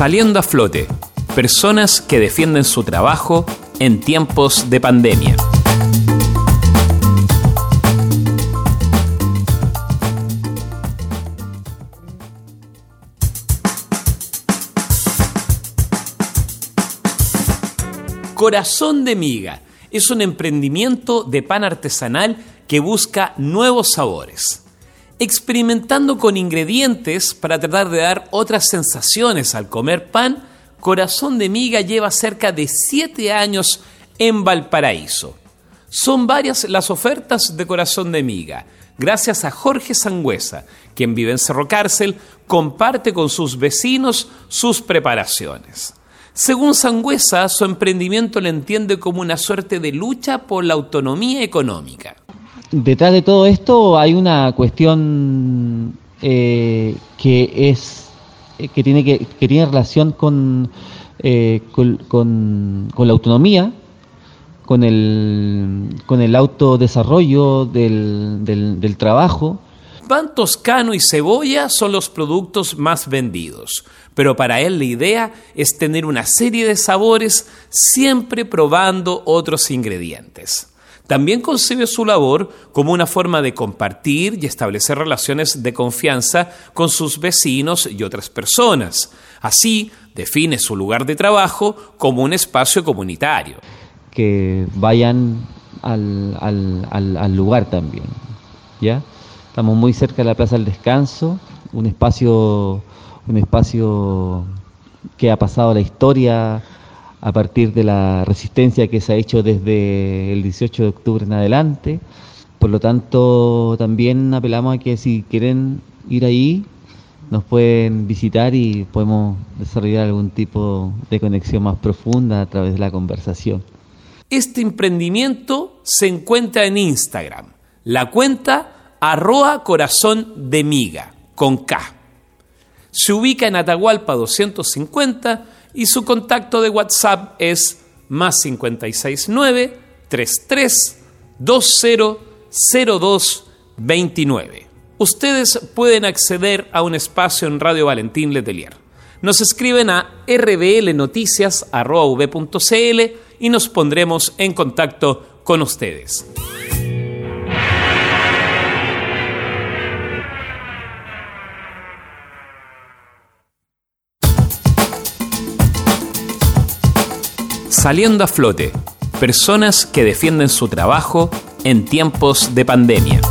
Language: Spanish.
Saliendo a flote, personas que defienden su trabajo en tiempos de pandemia. Corazón de Miga es un emprendimiento de pan artesanal que busca nuevos sabores, experimentando con ingredientes para tratar de dar otras sensaciones al comer pan. Corazón de Miga lleva cerca de 7 años en Valparaíso. Son varias las ofertas de Corazón de Miga. Gracias a Jorge Sangüesa, quien vive en Cerro Cárcel, comparte con sus vecinos sus preparaciones. Según Sangüesa, su emprendimiento le entiende como una suerte de lucha por la autonomía económica. Detrás de todo esto hay una cuestión eh, que es eh, que tiene que, relación con, eh, con, la autonomía, con el, con el autodesarrollo del, del, del trabajo. Pan toscano y cebolla son los productos más vendidos pero para él la idea es tener una serie de sabores siempre probando otros ingredientes. También concibe su labor como una forma de compartir y establecer relaciones de confianza con sus vecinos y otras personas. Así, define su lugar de trabajo como un espacio comunitario. Que vayan al, al lugar también. ¿ya? Estamos muy cerca de la Plaza del Descanso, un espacio un espacio que ha pasado la historia a partir de la resistencia que se ha hecho desde el 18 de octubre en adelante. Por lo tanto, también apelamos a que si quieren ir ahí, nos pueden visitar y podemos desarrollar algún tipo de conexión más profunda a través de la conversación. Este emprendimiento se encuentra en Instagram. La cuenta arroa corazón de miga, con K. Se ubica en Atahualpa 250 y su contacto de WhatsApp es más 569 33 200229. Ustedes pueden acceder a un espacio en Radio Valentín Letelier. Nos escriben a rblnoticias.v.cl y nos pondremos en contacto con ustedes. Saliendo a flote, personas que defienden su trabajo en tiempos de pandemia.